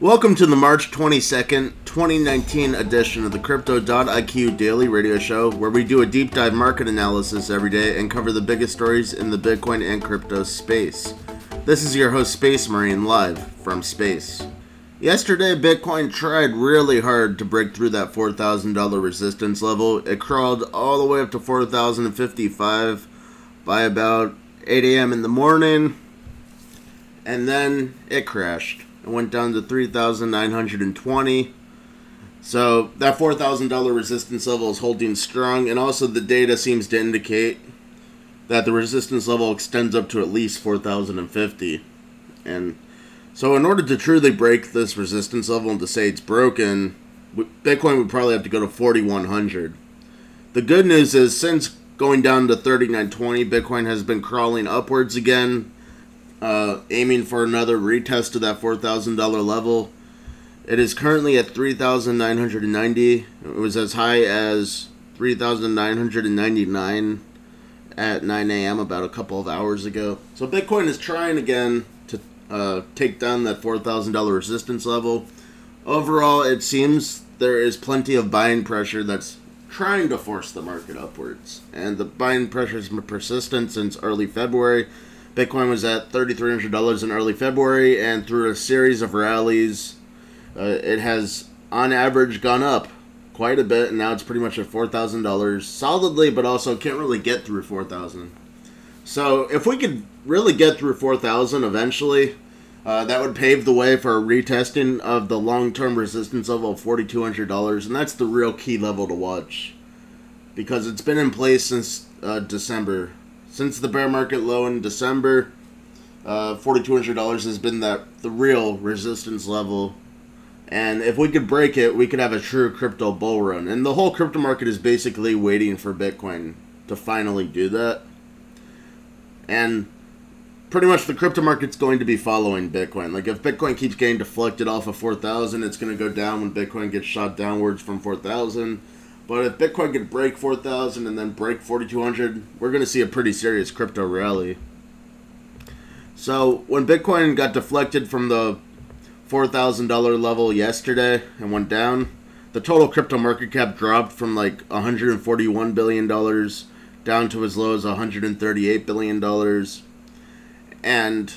Welcome to the March 22nd, 2019 edition of the Crypto.IQ Daily Radio Show, where we do a deep dive market analysis every day and cover the biggest stories in the Bitcoin and crypto space. This is your host, Space Marine, live from space. Yesterday, Bitcoin tried really hard to break through that $4,000 resistance level. It crawled all the way up to 4,055 by about 8 a.m. in the morning, and then it crashed. It went down to 3,920. So that $4,000 resistance level is holding strong, and also the data seems to indicate that the resistance level extends up to at least 4,050. And so, in order to truly break this resistance level and to say it's broken, Bitcoin would probably have to go to 4,100. The good news is, since going down to 3920, Bitcoin has been crawling upwards again uh, aiming for another retest of that $4,000 level. It is currently at 3,990. It was as high as 3,999 at 9 a.m. about a couple of hours ago. So Bitcoin is trying again to uh, take down that $4,000 resistance level. Overall, it seems there is plenty of buying pressure that's trying to force the market upwards. And the buying pressure has been persistent since early February. Bitcoin was at $3,300 in early February, and through a series of rallies, uh, it has on average gone up quite a bit, and now it's pretty much at $4,000 solidly, but also can't really get through 4000 So if we could really get through 4000 eventually, uh, that would pave the way for a retesting of the long-term resistance level of $4,200, and that's the real key level to watch because it's been in place since uh, December since the bear market low in December, uh, $4,200 has been that the real resistance level. And if we could break it, we could have a true crypto bull run. And the whole crypto market is basically waiting for Bitcoin to finally do that. And pretty much the crypto market's going to be following Bitcoin. Like if Bitcoin keeps getting deflected off of 4,000, it's going to go down when Bitcoin gets shot downwards from 4,000. But if Bitcoin could break 4,000 and then break 4,200, we're going to see a pretty serious crypto rally. So when Bitcoin got deflected from the $4,000 level yesterday and went down, the total crypto market cap dropped from like $141 billion down to as low as $138 billion. And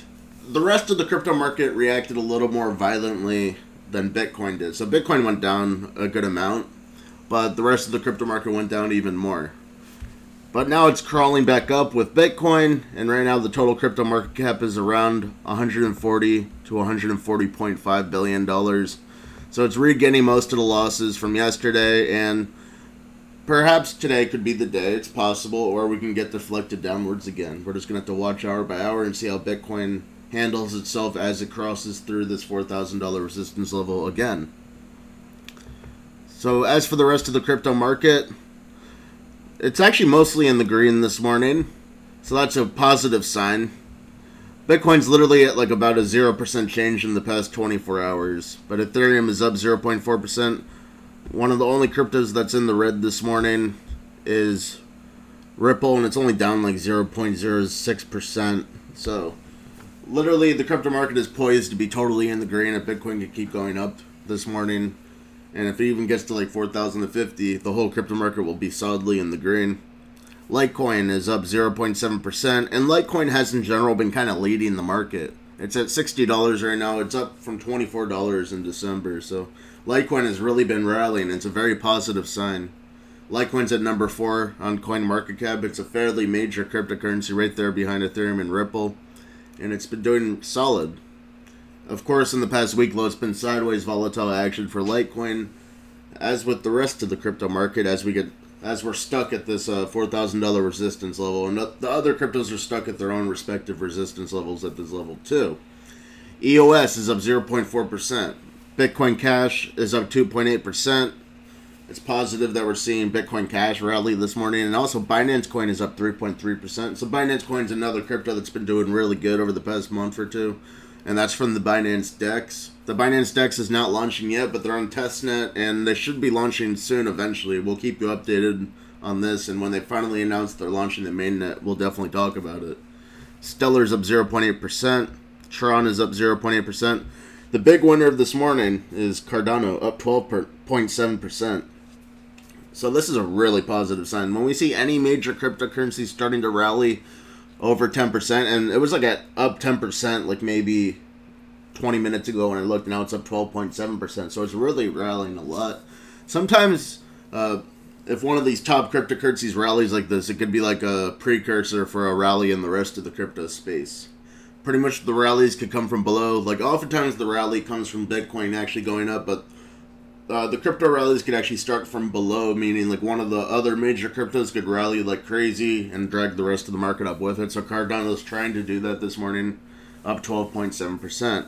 the rest of the crypto market reacted a little more violently than Bitcoin did. So Bitcoin went down a good amount but the rest of the crypto market went down even more. But now it's crawling back up with Bitcoin, and right now the total crypto market cap is around 140 to 140.5 billion dollars. So it's regaining most of the losses from yesterday, and perhaps today could be the day. It's possible, or we can get deflected downwards again. We're just gonna have to watch hour by hour and see how Bitcoin handles itself as it crosses through this four thousand dollar resistance level again. So as for the rest of the crypto market, it's actually mostly in the green this morning. So that's a positive sign. Bitcoin's literally at like about a 0% change in the past 24 hours, but Ethereum is up 0.4%. One of the only cryptos that's in the red this morning is Ripple, and it's only down like 0.06%. So, literally, the crypto market is poised to be totally in the green if Bitcoin could keep going up this morning. And if it even gets to like 4,050, the whole crypto market will be solidly in the green. Litecoin is up 0.7%, and Litecoin has in general been kind of leading the market. It's at $60 right now. It's up from $24 in December. So Litecoin has really been rallying. It's a very positive sign. Litecoin's at number four on CoinMarketCap. It's a fairly major cryptocurrency right there behind Ethereum and Ripple. And it's been doing solid. Of course, in the past week, low, it's been sideways volatile action for Litecoin, as with the rest of the crypto market. As we get, as we're stuck at this uh, four thousand dollar resistance level, and the other cryptos are stuck at their own respective resistance levels at this level too. EOS is up zero point four percent. Bitcoin Cash is up two point eight percent. It's positive that we're seeing Bitcoin Cash rally this morning, and also Binance Coin is up 3.3%. So Binance Coin is another crypto that's been doing really good over the past month or two and that's from the Binance Dex. The Binance Dex is not launching yet, but they're on testnet, and they should be launching soon eventually. We'll keep you updated on this, and when they finally announce they're launching the mainnet, we'll definitely talk about it. Stellar's up 0.8%. Tron is up 0.8%. The big winner of this morning is Cardano, up 12.7%. So this is a really positive sign. When we see any major cryptocurrency starting to rally over 10%, and it was like at up 10% like maybe 20 minutes ago when I looked, now it's up 12.7%. So it's really rallying a lot. Sometimes, uh, if one of these top cryptocurrencies rallies like this, it could be like a precursor for a rally in the rest of the crypto space pretty much the rallies could come from below. Like oftentimes the rally comes from Bitcoin actually going up, but uh, the crypto rallies could actually start from below, meaning like one of the other major cryptos could rally like crazy and drag the rest of the market up with it. So Cardano is trying to do that this morning, up 12.7%.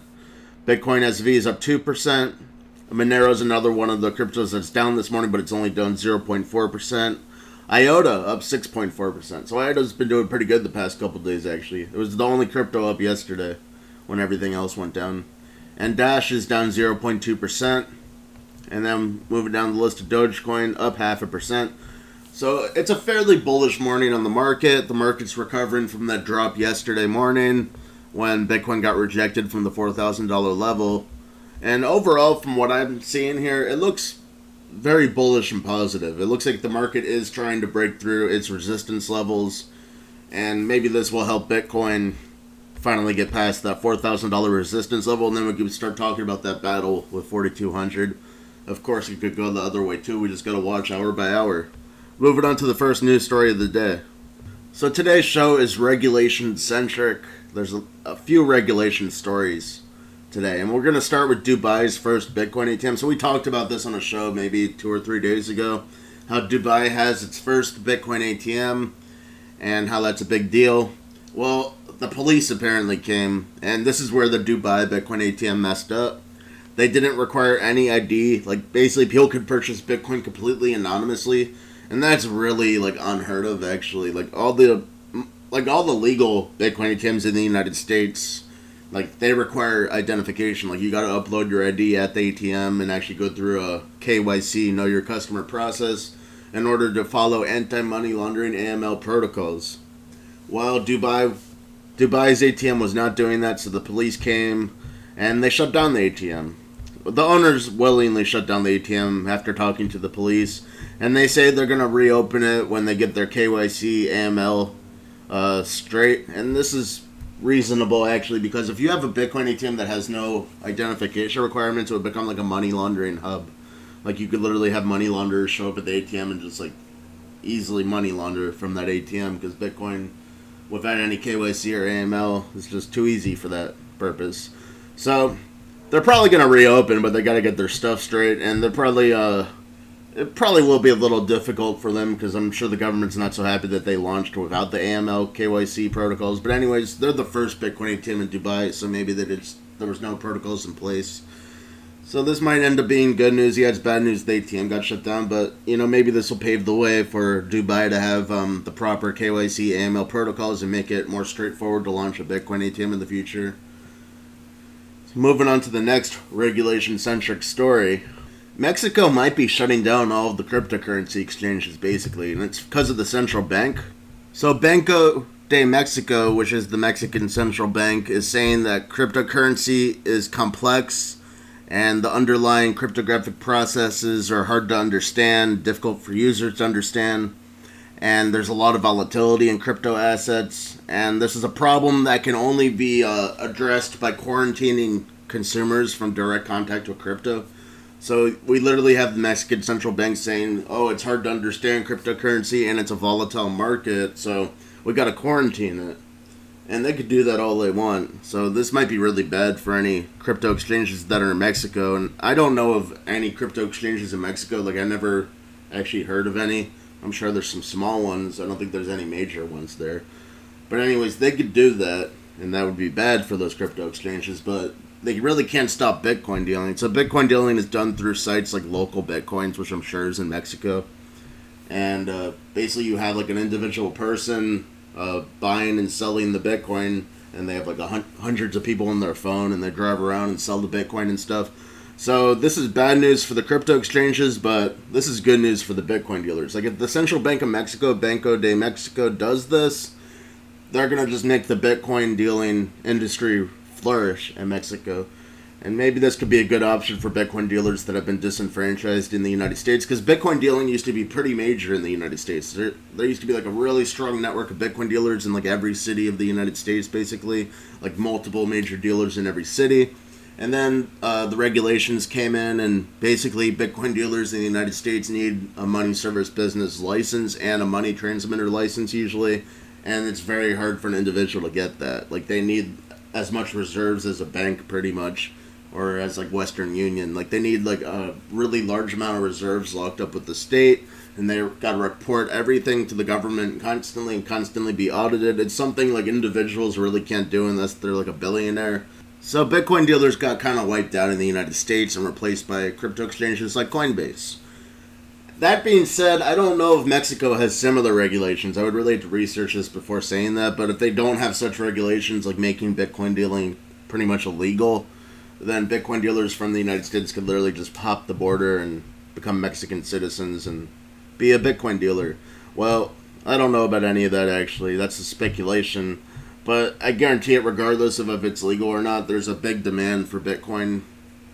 Bitcoin SV is up 2%. Monero is another one of the cryptos that's down this morning, but it's only down 0.4%. IOTA up 6.4%. So IOTA's been doing pretty good the past couple days, actually. It was the only crypto up yesterday when everything else went down. And Dash is down 0.2%. And then moving down the list of Dogecoin, up half a percent. So it's a fairly bullish morning on the market. The market's recovering from that drop yesterday morning when Bitcoin got rejected from the $4,000 level. And overall, from what I'm seeing here, it looks very bullish and positive. It looks like the market is trying to break through its resistance levels, and maybe this will help Bitcoin finally get past that $4,000 resistance level, and then we can start talking about that battle with 4,200. Of course, it could go the other way too. We just got to watch hour by hour. Moving on to the first news story of the day. So today's show is regulation centric. There's a, a few regulation stories today. And we're going to start with Dubai's first Bitcoin ATM. So we talked about this on a show maybe two or three days ago. How Dubai has its first Bitcoin ATM and how that's a big deal. Well, the police apparently came, and this is where the Dubai Bitcoin ATM messed up. They didn't require any ID. Like, basically, people could purchase Bitcoin completely anonymously. And that's really, like, unheard of, actually. Like, all the. Like all the legal Bitcoin ATMs in the United States, like they require identification. Like you got to upload your ID at the ATM and actually go through a KYC, know your customer process, in order to follow anti-money laundering AML protocols. While Dubai, Dubai's ATM was not doing that, so the police came and they shut down the ATM. The owners willingly shut down the ATM after talking to the police, and they say they're gonna reopen it when they get their KYC AML uh, straight. And this is reasonable actually because if you have a Bitcoin ATM that has no identification requirements, it would become like a money laundering hub. Like you could literally have money launderers show up at the ATM and just like easily money launder from that ATM because Bitcoin, without any KYC or AML, is just too easy for that purpose. So they're probably gonna reopen, but they got to get their stuff straight, and they're probably uh it probably will be a little difficult for them because I'm sure the government's not so happy that they launched without the AML KYC protocols. But anyways, they're the first Bitcoin ATM in Dubai, so maybe that it's there was no protocols in place. So this might end up being good news. Yeah, it's bad news. The ATM got shut down, but you know maybe this will pave the way for Dubai to have um, the proper KYC AML protocols and make it more straightforward to launch a Bitcoin ATM in the future. Moving on to the next regulation centric story. Mexico might be shutting down all of the cryptocurrency exchanges, basically, and it's because of the central bank. So, Banco de Mexico, which is the Mexican central bank, is saying that cryptocurrency is complex and the underlying cryptographic processes are hard to understand, difficult for users to understand, and there's a lot of volatility in crypto assets. And this is a problem that can only be uh, addressed by quarantining consumers from direct contact with crypto. So we literally have the Mexican central bank saying, "Oh, it's hard to understand cryptocurrency and it's a volatile market, so we got to quarantine it." And they could do that all they want. So this might be really bad for any crypto exchanges that are in Mexico. And I don't know of any crypto exchanges in Mexico. Like I never actually heard of any. I'm sure there's some small ones. I don't think there's any major ones there. But anyways, they could do that, and that would be bad for those crypto exchanges. But they really can't stop Bitcoin dealing. So Bitcoin dealing is done through sites like local Bitcoins, which I'm sure is in Mexico. And uh, basically, you have like an individual person uh, buying and selling the Bitcoin, and they have like hun- hundreds of people on their phone, and they drive around and sell the Bitcoin and stuff. So this is bad news for the crypto exchanges, but this is good news for the Bitcoin dealers. Like if the Central Bank of Mexico, Banco de Mexico, does this, they're gonna just make the Bitcoin dealing industry flourish in Mexico. And maybe this could be a good option for Bitcoin dealers that have been disenfranchised in the United States, because Bitcoin dealing used to be pretty major in the United States. There, there used to be like a really strong network of Bitcoin dealers in like every city of the United States, basically, like multiple major dealers in every city. And then uh, the regulations came in, and basically, Bitcoin dealers in the United States need a money service business license and a money transmitter license usually, and it's very hard for an individual to get that. Like they need as much reserves as a bank, pretty much or as like Western Union. Like they need like a really large amount of reserves locked up with the state, and they got to report everything to the government constantly and constantly be audited. It's something like individuals really can't do unless they're like a billionaire. So Bitcoin dealers got kind of wiped out in the United States and replaced by crypto exchanges like Coinbase. That being said, I don't know if Mexico has similar regulations. I would really have to research this before saying that, but if they don't have such regulations like making Bitcoin dealing pretty much illegal, then Bitcoin dealers from the United States could literally just pop the border and become Mexican citizens and be a Bitcoin dealer. Well, I don't know about any of that actually. That's a speculation. But I guarantee it, regardless of if it's legal or not, there's a big demand for Bitcoin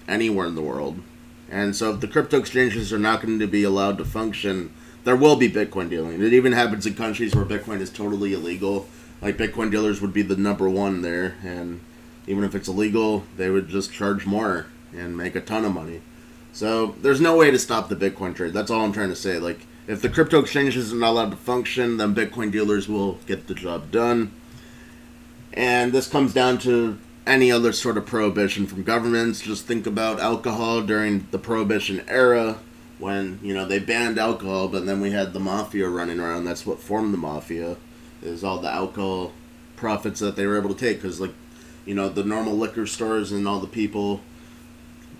anywhere in the world. And so if the crypto exchanges are not going to be allowed to function, there will be Bitcoin dealing. It even happens in countries where Bitcoin is totally illegal. Like Bitcoin dealers would be the number one there, and even if it's illegal, they would just charge more and make a ton of money. So there's no way to stop the Bitcoin trade. That's all I'm trying to say. Like, if the crypto exchanges are not allowed to function, then Bitcoin dealers will get the job done. And this comes down to any other sort of prohibition from governments. Just think about alcohol during the prohibition era when, you know, they banned alcohol, but then we had the mafia running around. That's what formed the mafia, is all the alcohol profits that they were able to take. Because, like, you know, the normal liquor stores and all the people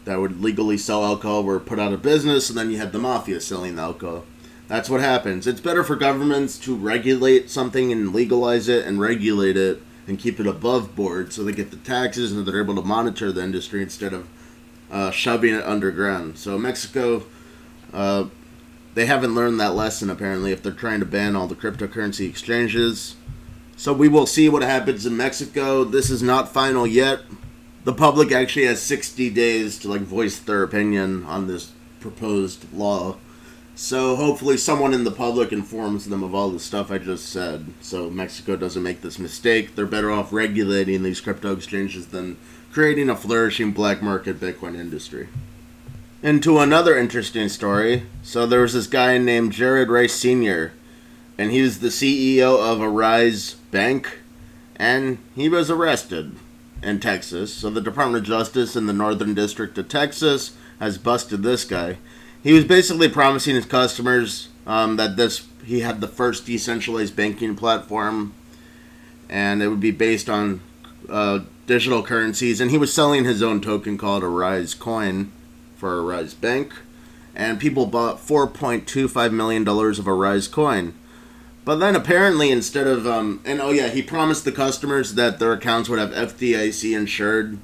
that would legally sell alcohol were put out of business, and then you had the mafia selling the alcohol. That's what happens. It's better for governments to regulate something and legalize it and regulate it and keep it above board so they get the taxes and they're able to monitor the industry instead of uh, shoving it underground. So, Mexico, uh, they haven't learned that lesson apparently if they're trying to ban all the cryptocurrency exchanges. So we will see what happens in Mexico. This is not final yet. The public actually has 60 days to like voice their opinion on this proposed law. So hopefully someone in the public informs them of all the stuff I just said. So Mexico doesn't make this mistake. They're better off regulating these crypto exchanges than creating a flourishing black market Bitcoin industry. Into another interesting story. So there was this guy named Jared Rice Sr and he was the CEO of Arise Bank, and he was arrested in Texas. So the Department of Justice in the Northern District of Texas has busted this guy. He was basically promising his customers um, that this he had the first decentralized banking platform, and it would be based on uh, digital currencies. And he was selling his own token called Arise Coin for Arise Bank, and people bought 4.25 million dollars of Arise Coin. But then apparently, instead of um, and oh yeah, he promised the customers that their accounts would have FDIC insured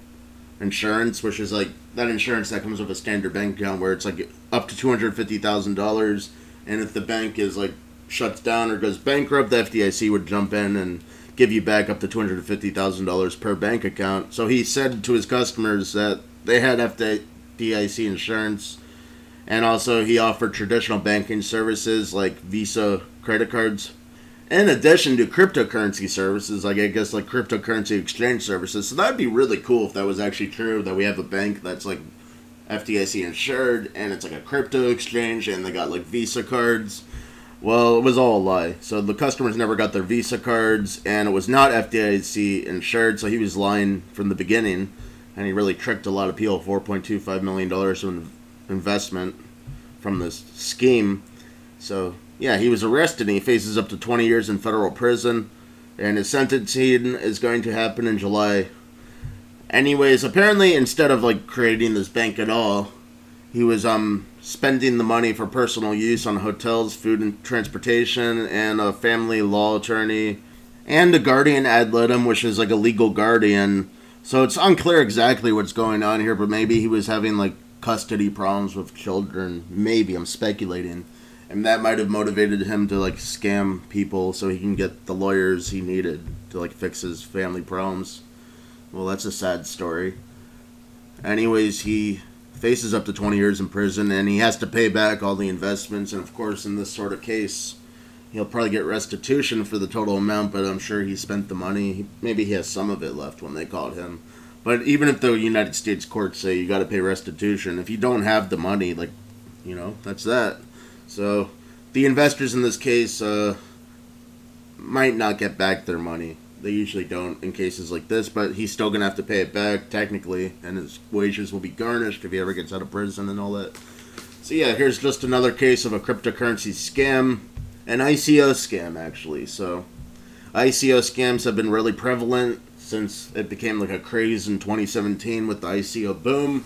insurance, which is like that insurance that comes with a standard bank account, where it's like up to two hundred fifty thousand dollars, and if the bank is like shuts down or goes bankrupt, the FDIC would jump in and give you back up to two hundred fifty thousand dollars per bank account. So he said to his customers that they had FDIC insurance, and also he offered traditional banking services like Visa credit cards. In addition to cryptocurrency services, like I guess like cryptocurrency exchange services. So that'd be really cool if that was actually true. That we have a bank that's like FDIC insured and it's like a crypto exchange and they got like Visa cards. Well, it was all a lie. So the customers never got their Visa cards and it was not FDIC insured. So he was lying from the beginning and he really tricked a lot of people. $4.25 million of investment from this scheme. So yeah, he was arrested and he faces up to 20 years in federal prison. And his sentencing is going to happen in July. Anyways, apparently instead of like creating this bank at all, he was um spending the money for personal use on hotels, food and transportation, and a family law attorney, and a guardian ad litem, which is like a legal guardian. So it's unclear exactly what's going on here, but maybe he was having like custody problems with children. Maybe I'm speculating and that might have motivated him to like scam people so he can get the lawyers he needed to like fix his family problems. Well, that's a sad story. anyways, he faces up to 20 years in prison and he has to pay back all the investments. And of course, in this sort of case, he'll probably get restitution for the total amount, but I'm sure he spent the money. Maybe he has some of it left when they called him. But even if the United States courts say you got to pay restitution, if you don't have the money, like, you know, that's that. So the investors in this case uh, might not get back their money. They usually don't in cases like this, but he's still going to have to pay it back technically, and his wages will be garnished if he ever gets out of prison and all that. So, yeah, here's just another case of a cryptocurrency scam, an ICO scam, actually. So, ICO scams have been really prevalent since it became like a craze in 2017 with the ICO boom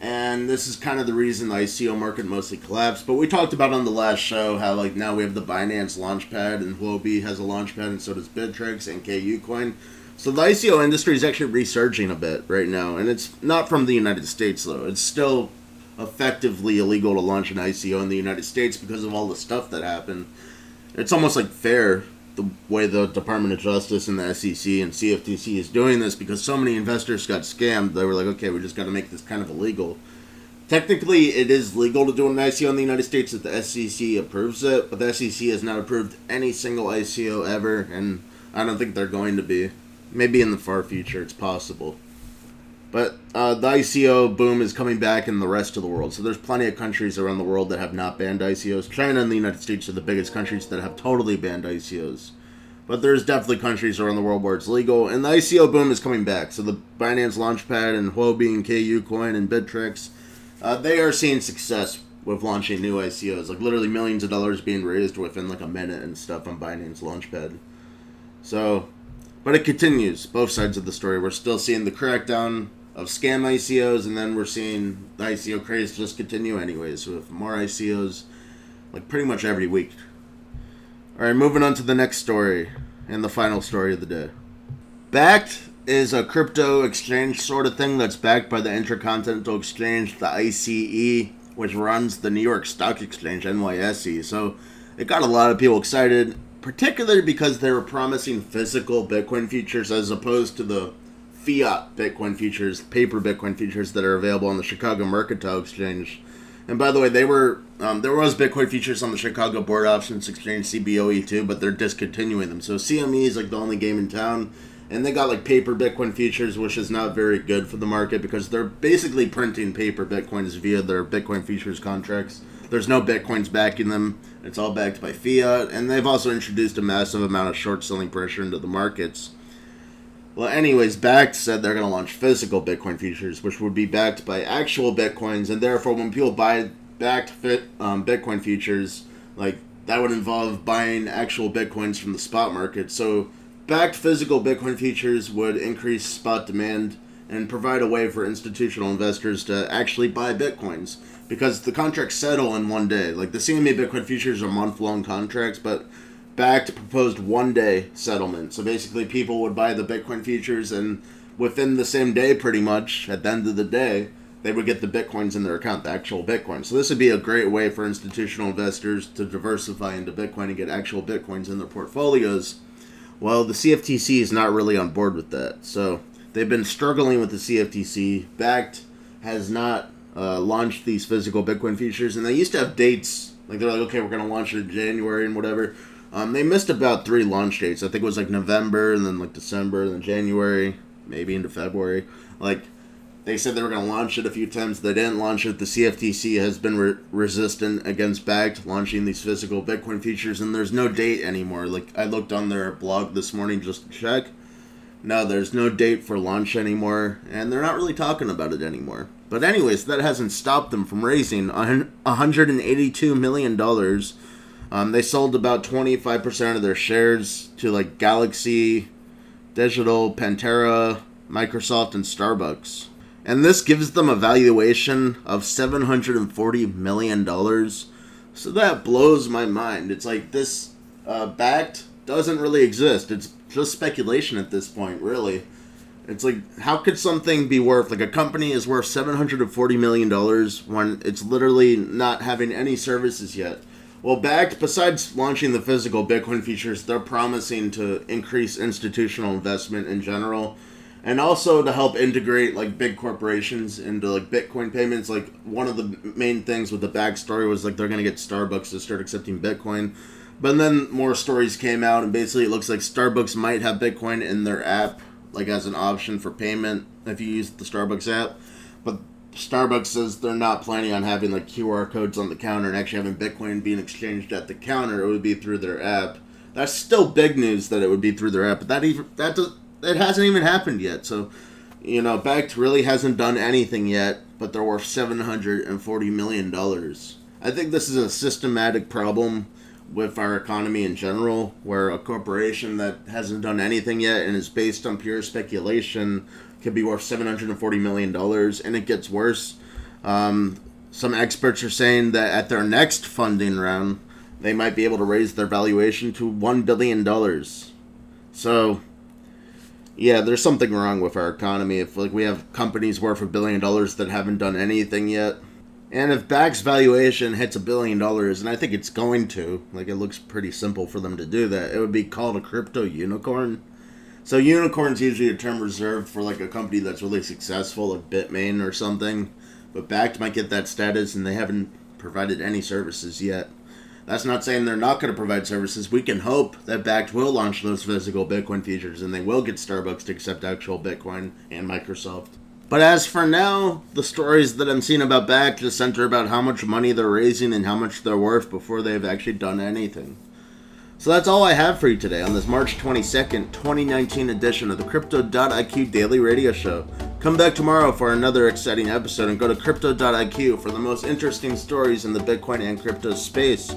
and this is kind of the reason the ICO market mostly collapsed. But we talked about on the last show how like now we have the Binance Launchpad and Huobi has a Launchpad and so does Bittrex and KuCoin. So the ICO industry is actually resurging a bit right now, and it's not from the United States though. It's still effectively illegal to launch an ICO in the United States because of all the stuff that happened. It's almost like fair the way the Department of Justice and the SEC and CFTC is doing this because so many investors got scammed. They were like, okay, we just got to make this kind of illegal. Technically, it is legal to do an ICO in the United States if the SEC approves it, but the SEC has not approved any single ICO ever, and I don't think they're going to be. Maybe in the far future, it's possible. But uh, the ICO boom is coming back in the rest of the world. So there's plenty of countries around the world that have not banned ICOs. China and the United States are the biggest countries that have totally banned ICOs. But there's definitely countries around the world where it's legal, and the ICO boom is coming back. So the Binance Launchpad and Huobi and KuCoin and Bittrex, uh, they are seeing success with launching new ICOs. Like literally millions of dollars being raised within like a minute and stuff on Binance Launchpad. So, but it continues. Both sides of the story. We're still seeing the crackdown of scam ICOs, and then we're seeing the ICO craze just continue anyways with more ICOs like pretty much every week. Alright, moving on to the next story and the final story of the day. Bakkt is a crypto exchange sort of thing that's backed by the Intercontinental Exchange, the ICE, which runs the New York Stock Exchange, NYSE. So it got a lot of people excited, particularly because they were promising physical Bitcoin futures as opposed to the fiat Bitcoin futures, paper Bitcoin futures that are available on the Chicago Mercantile Exchange. And by the way, they were um, there was Bitcoin futures on the Chicago Board Options Exchange CBOE too, but they're discontinuing them. So CME is like the only game in town, and they got like paper Bitcoin futures, which is not very good for the market because they're basically printing paper Bitcoins via their Bitcoin futures contracts. There's no Bitcoins backing them. It's all backed by fiat, and they've also introduced a massive amount of short selling pressure into the markets. Well, anyways, Bakkt said they're going to launch physical Bitcoin futures, which would be backed by actual Bitcoins, and therefore, when people buy Bakkt fit um, Bitcoin futures, like that would involve buying actual Bitcoins from the spot market. So, Bakkt physical Bitcoin futures would increase spot demand and provide a way for institutional investors to actually buy Bitcoins because the contracts settle in one day. Like the CME Bitcoin futures are month long contracts, but Bakkt proposed one day settlement. So basically, people would buy the Bitcoin futures, and within the same day, pretty much, at the end of the day, they would get the Bitcoins in their account, the actual Bitcoin. So this would be a great way for institutional investors to diversify into Bitcoin and get actual Bitcoins in their portfolios. Well, the CFTC is not really on board with that. So they've been struggling with the CFTC. Bakkt has not uh, launched these physical Bitcoin futures, and they used to have dates. Like they're like, okay, we're going to launch it in January and whatever. Um, they missed about three launch dates. I think it was like November and then like December and then January, maybe into February. Like they said they were going to launch it a few times. They didn't launch it. The CFTC has been re- resistant against Bakkt launching these physical Bitcoin futures, and there's no date anymore. Like I looked on their blog this morning just to check. No, there's no date for launch anymore, and they're not really talking about it anymore. But anyways, that hasn't stopped them from raising 182 million dollars um, they sold about 25% of their shares to like Galaxy, Digital, Pantera, Microsoft, and Starbucks. And this gives them a valuation of $740 million. So that blows my mind. It's like this uh, Bakkt doesn't really exist. It's just speculation at this point, really. It's like, how could something be worth, like a company is worth $740 million when it's literally not having any services yet? Well, Bakkt, besides launching the physical Bitcoin futures, they're promising to increase institutional investment in general. and also to help integrate like big corporations into like Bitcoin payments. Like one of the main things with the backstory was like they're gonna get Starbucks to start accepting Bitcoin, but then more stories came out, and basically it looks like Starbucks might have Bitcoin in their app, like as an option for payment if you use the Starbucks app, but. Starbucks says they're not planning on having like QR codes on the counter and actually having Bitcoin being exchanged at the counter. It would be through their app. That's still big news that it would be through their app, but that even that does, it hasn't even happened yet. So, you know, Bakkt really hasn't done anything yet, but they're worth seven hundred and forty million dollars. I think this is a systematic problem with our economy in general, where a corporation that hasn't done anything yet and is based on pure speculation could be worth seven hundred and forty million dollars, and it gets worse. Um, some experts are saying that at their next funding round, they might be able to raise their valuation to one billion dollars. So yeah, there's something wrong with our economy if like we have companies worth a billion dollars that haven't done anything yet. And if Bakkt's valuation hits a billion dollars, and I think it's going to, like it looks pretty simple for them to do that, it would be called a crypto unicorn. So unicorn's usually a term reserved for like a company that's really successful, like Bitmain or something. But Bakkt might get that status, and they haven't provided any services yet. That's not saying they're not going to provide services. We can hope that Bakkt will launch those physical Bitcoin futures and they will get Starbucks to accept actual Bitcoin and Microsoft. But as for now, the stories that I'm seeing about Bakkt just center about how much money they're raising and how much they're worth before they've actually done anything. So that's all I have for you today on this March 22nd, 2019 edition of the Crypto.IQ Daily Radio Show. Come back tomorrow for another exciting episode and go to Crypto.IQ for the most interesting stories in the Bitcoin and crypto space.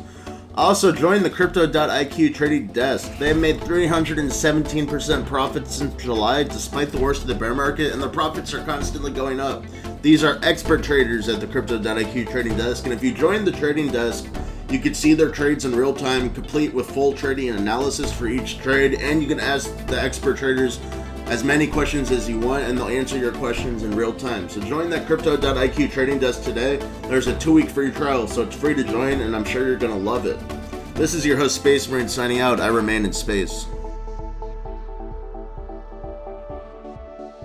Also, join the Crypto.IQ trading desk. They have made 317% profits since July, despite the worst of the bear market, and the profits are constantly going up. These are expert traders at the Crypto.IQ trading desk, and if you join the trading desk, you can see their trades in real time, complete with full trading analysis for each trade, and you can ask the expert traders as many questions as you want, and they'll answer your questions in real time. So join that Crypto.IQ trading desk today. There's a two week free trial, so it's free to join, and I'm sure you're to love it. This is your host, Space Marine, signing out. I remain in space.